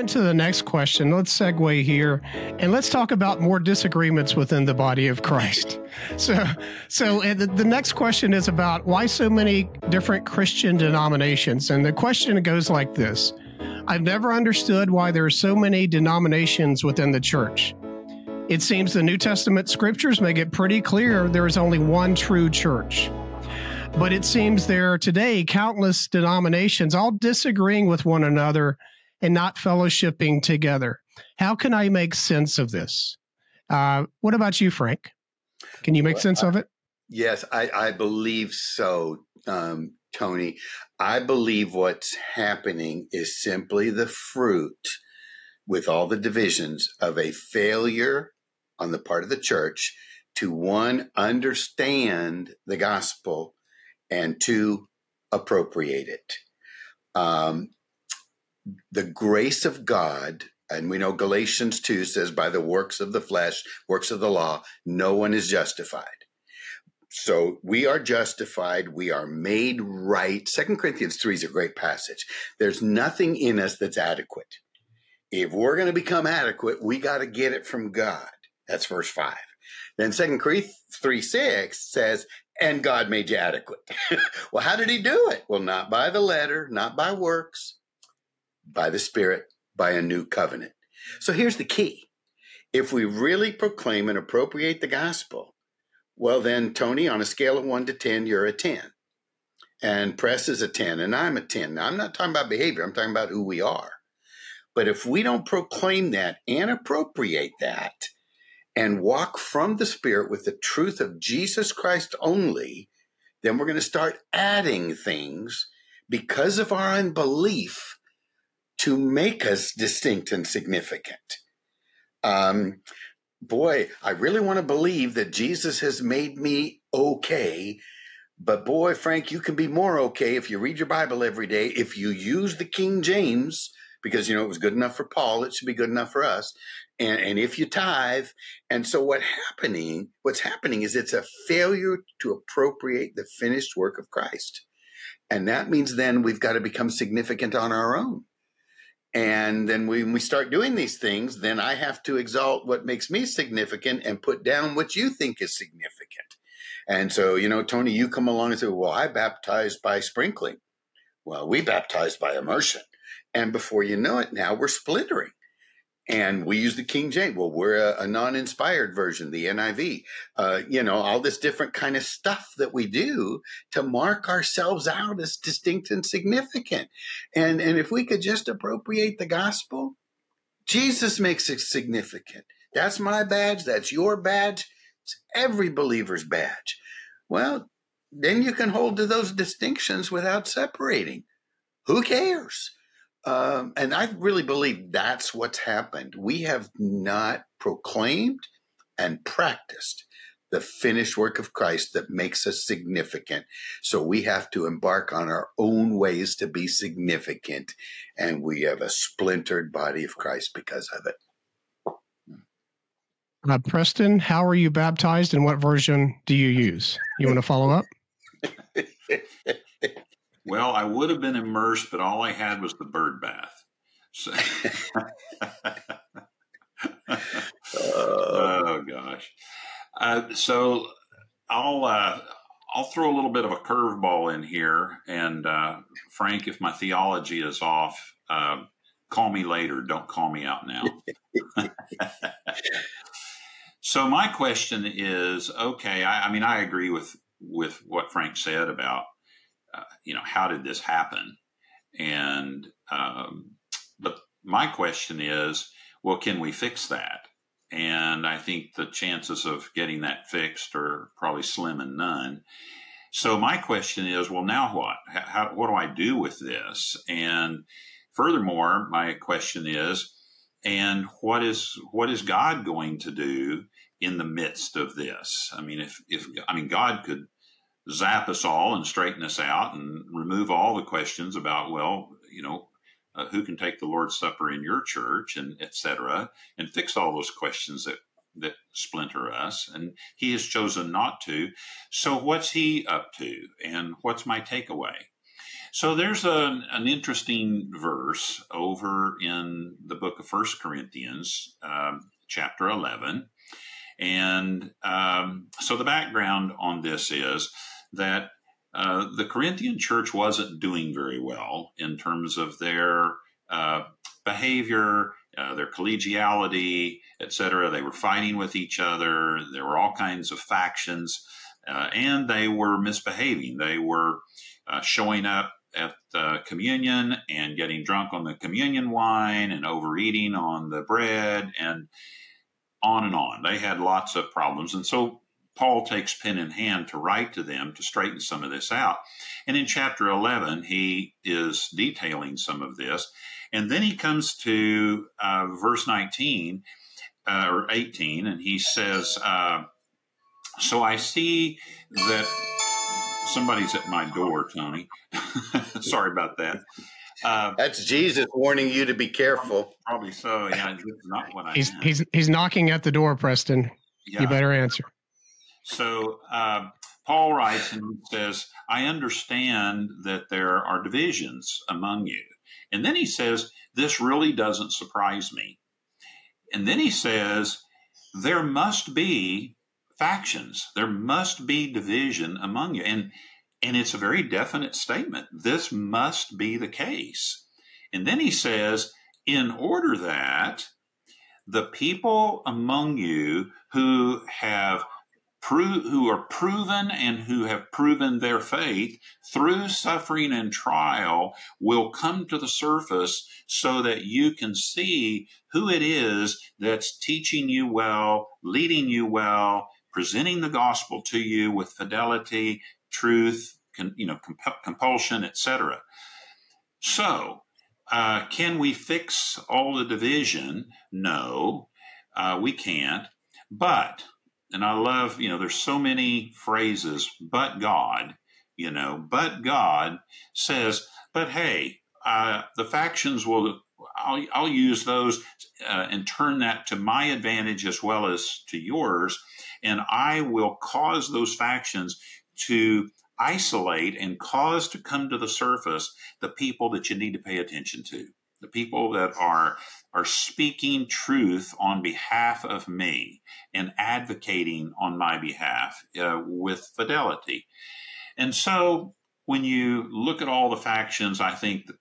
into the next question. Let's segue here and let's talk about more disagreements within the body of Christ. So, so the, the next question is about why so many different Christian denominations. And the question goes like this I've never understood why there are so many denominations within the church. It seems the New Testament scriptures make it pretty clear there is only one true church. But it seems there are today countless denominations all disagreeing with one another and not fellowshipping together. How can I make sense of this? Uh, what about you, Frank? Can you make well, sense I, of it? Yes, I, I believe so, um, Tony. I believe what's happening is simply the fruit, with all the divisions, of a failure on the part of the church to one, understand the gospel and two, appropriate it. Um, the grace of God, and we know Galatians 2 says, by the works of the flesh, works of the law, no one is justified. So we are justified. We are made right. Second Corinthians 3 is a great passage. There's nothing in us that's adequate. If we're going to become adequate, we got to get it from God. That's verse 5. Then Second Corinthians 3 6 says, and God made you adequate. well, how did he do it? Well, not by the letter, not by works, by the Spirit, by a new covenant. So here's the key. If we really proclaim and appropriate the gospel, well, then, Tony, on a scale of one to 10, you're a 10. And Press is a 10, and I'm a 10. Now, I'm not talking about behavior, I'm talking about who we are. But if we don't proclaim that and appropriate that, and walk from the Spirit with the truth of Jesus Christ only, then we're going to start adding things because of our unbelief to make us distinct and significant. Um, boy, I really want to believe that Jesus has made me okay. But boy, Frank, you can be more okay if you read your Bible every day, if you use the King James, because you know it was good enough for Paul, it should be good enough for us and, and if you tithe and so what happening what's happening is it's a failure to appropriate the finished work of christ and that means then we've got to become significant on our own and then when we start doing these things then i have to exalt what makes me significant and put down what you think is significant. And so you know tony you come along and say well i baptized by sprinkling. Well we baptized by immersion. And before you know it now we're splintering and we use the King James. Well, we're a, a non-inspired version, the NIV. Uh, you know, all this different kind of stuff that we do to mark ourselves out as distinct and significant. And and if we could just appropriate the gospel, Jesus makes it significant. That's my badge. That's your badge. It's every believer's badge. Well, then you can hold to those distinctions without separating. Who cares? Um, and I really believe that's what's happened. We have not proclaimed and practiced the finished work of Christ that makes us significant. So we have to embark on our own ways to be significant. And we have a splintered body of Christ because of it. Uh, Preston, how are you baptized and what version do you use? You want to follow up? Well, I would have been immersed, but all I had was the bird bath. So, oh gosh. Uh, so I'll uh, I'll throw a little bit of a curveball in here, and uh, Frank, if my theology is off, uh, call me later. Don't call me out now. so my question is, okay, I, I mean, I agree with with what Frank said about uh, you know, how did this happen? And um, but my question is, well, can we fix that? And I think the chances of getting that fixed are probably slim and none. So my question is, well, now what? How, what do I do with this? And furthermore, my question is, and what is what is God going to do in the midst of this? I mean, if if I mean God could zap us all and straighten us out and remove all the questions about, well, you know, uh, who can take the Lord's Supper in your church and etc. and fix all those questions that that splinter us and he has chosen not to so what's he up to and what's my takeaway So there's an interesting verse over in the book of First Corinthians, um, chapter 11. And um, so the background on this is that uh, the Corinthian church wasn't doing very well in terms of their uh, behavior, uh, their collegiality, etc. They were fighting with each other. There were all kinds of factions, uh, and they were misbehaving. They were uh, showing up at the communion and getting drunk on the communion wine and overeating on the bread and on and on. They had lots of problems. And so Paul takes pen in hand to write to them to straighten some of this out. And in chapter 11, he is detailing some of this. And then he comes to uh, verse 19 uh, or 18, and he says, uh, So I see that somebody's at my door, Tony. Sorry about that. Uh, That's Jesus warning you to be careful. Probably so. Yeah, not what I. He's he's he's knocking at the door, Preston. Yeah. You better answer. So uh, Paul writes and says, "I understand that there are divisions among you," and then he says, "This really doesn't surprise me." And then he says, "There must be factions. There must be division among you," and and it's a very definite statement. This must be the case. And then he says, in order that the people among you who have pro- who are proven and who have proven their faith through suffering and trial will come to the surface so that you can see who it is that's teaching you well, leading you well, presenting the gospel to you with fidelity truth, con, you know, comp- compulsion, etc. So, uh, can we fix all the division? No, uh, we can't. But, and I love, you know, there's so many phrases, but God, you know, but God says, but hey, uh, the factions will, I'll, I'll use those uh, and turn that to my advantage as well as to yours. And I will cause those factions to isolate and cause to come to the surface the people that you need to pay attention to, the people that are are speaking truth on behalf of me and advocating on my behalf uh, with fidelity. And so when you look at all the factions, I think that,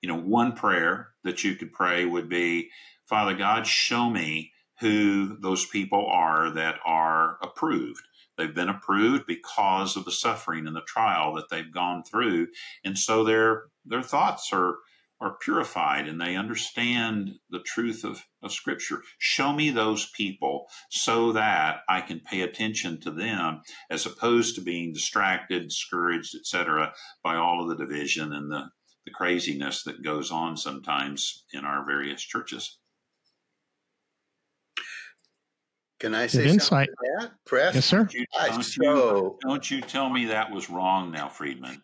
you know, one prayer that you could pray would be, Father God, show me who those people are that are approved They've been approved because of the suffering and the trial that they've gone through, and so their their thoughts are are purified and they understand the truth of, of Scripture. Show me those people so that I can pay attention to them as opposed to being distracted, discouraged, etc., by all of the division and the, the craziness that goes on sometimes in our various churches. Can I say insight. something that? Press? Yes, sir. Don't you, don't, you, don't you tell me that was wrong now, Friedmann.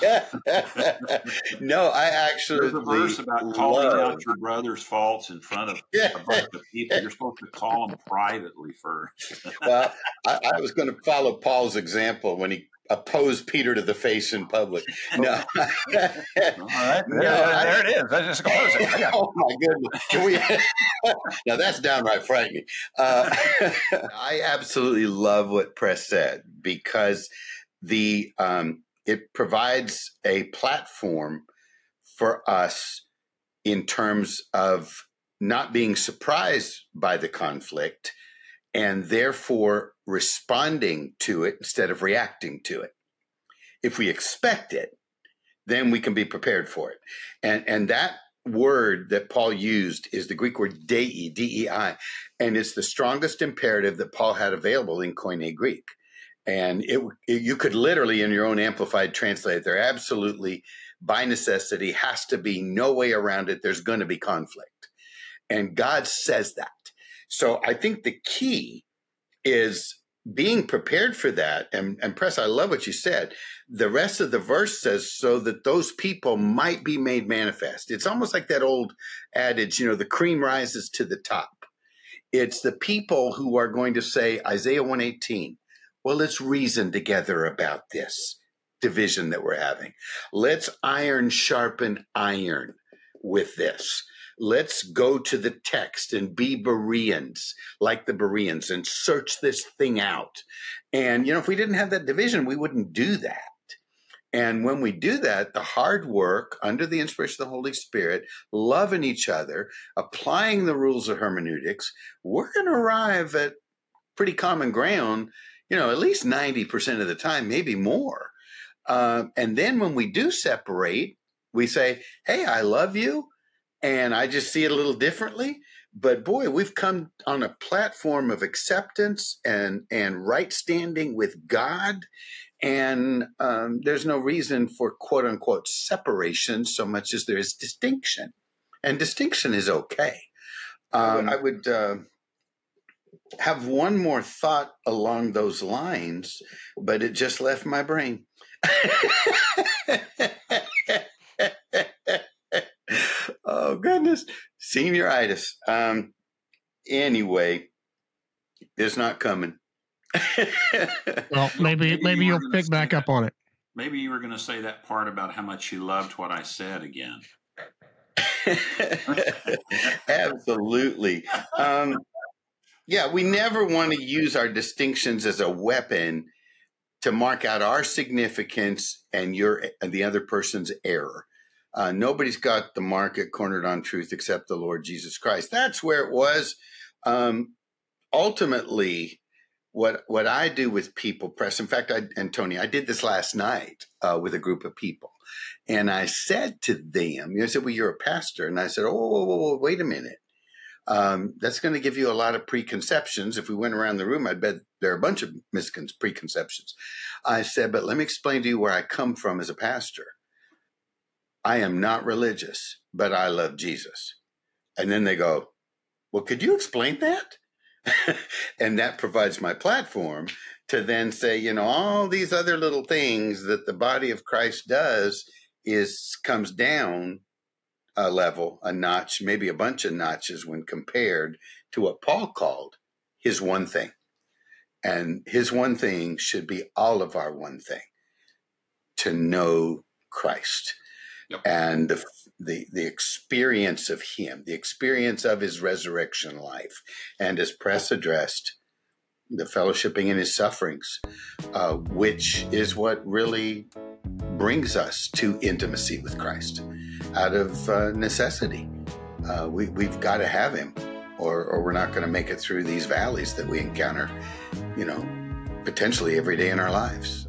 no, I actually. There's a verse about calling love. out your brother's faults in front of a bunch of people. You're supposed to call them privately first. well, I, I was going to follow Paul's example when he oppose Peter to the face in public. No. All right. No, there, it is. Let's just. Yeah. Oh, my goodness. Can we? now, that's downright frightening. Uh, I absolutely love what Press said because the um, it provides a platform for us in terms of not being surprised by the conflict and therefore responding to it instead of reacting to it. If we expect it, then we can be prepared for it. And, and that word that Paul used is the Greek word dei, D-E-I, and it's the strongest imperative that Paul had available in Koine Greek. And it, it, you could literally, in your own amplified translate, there absolutely, by necessity, has to be no way around it. There's going to be conflict. And God says that. So I think the key is being prepared for that. And, and Press, I love what you said. The rest of the verse says, so that those people might be made manifest. It's almost like that old adage, you know, the cream rises to the top. It's the people who are going to say, Isaiah 118, well, let's reason together about this. division that we're having. Let's iron sharpen iron with this. Let's go to the text and be Bereans, like the Bereans, and search this thing out. And, you know, if we didn't have that division, we wouldn't do that. And when we do that, the hard work under the inspiration of the Holy Spirit, loving each other, applying the rules of hermeneutics, we're going to arrive at pretty common ground, you know, at least 90% of the time, maybe more. Uh, and then when we do separate, we say, Hey, I love you. And I just see it a little differently. But boy, we've come on a platform of acceptance and, and right standing with God. And um, there's no reason for quote unquote separation so much as there is distinction. And distinction is okay. Um, I would uh, have one more thought along those lines, but it just left my brain. oh goodness, senioritis. Um, anyway, it's not coming. well, maybe maybe, maybe you'll pick back that. up on it. Maybe you were going to say that part about how much you loved what I said again. Absolutely. Um, yeah, we never want to use our distinctions as a weapon to mark out our significance and your and the other person's error. Uh, nobody's got the market cornered on truth except the Lord Jesus Christ. That's where it was. Um, ultimately, what what I do with people, press. In fact, I and Tony, I did this last night uh, with a group of people, and I said to them, you know, I said, "Well, you're a pastor," and I said, "Oh, whoa, whoa, whoa, wait a minute." Um, that's going to give you a lot of preconceptions. If we went around the room, I'd bet there are a bunch of miscon- preconceptions. I said, but let me explain to you where I come from as a pastor. I am not religious, but I love Jesus. And then they go, well, could you explain that? and that provides my platform to then say, you know, all these other little things that the body of Christ does is comes down a level, a notch, maybe a bunch of notches when compared to what Paul called his one thing. And his one thing should be all of our one thing to know Christ. Yep. And the, the the experience of him, the experience of his resurrection life, and as Press addressed, the fellowshipping in his sufferings, uh, which is what really brings us to intimacy with Christ out of uh, necessity. Uh, we, we've got to have him, or, or we're not going to make it through these valleys that we encounter, you know, potentially every day in our lives.